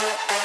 Uh-oh.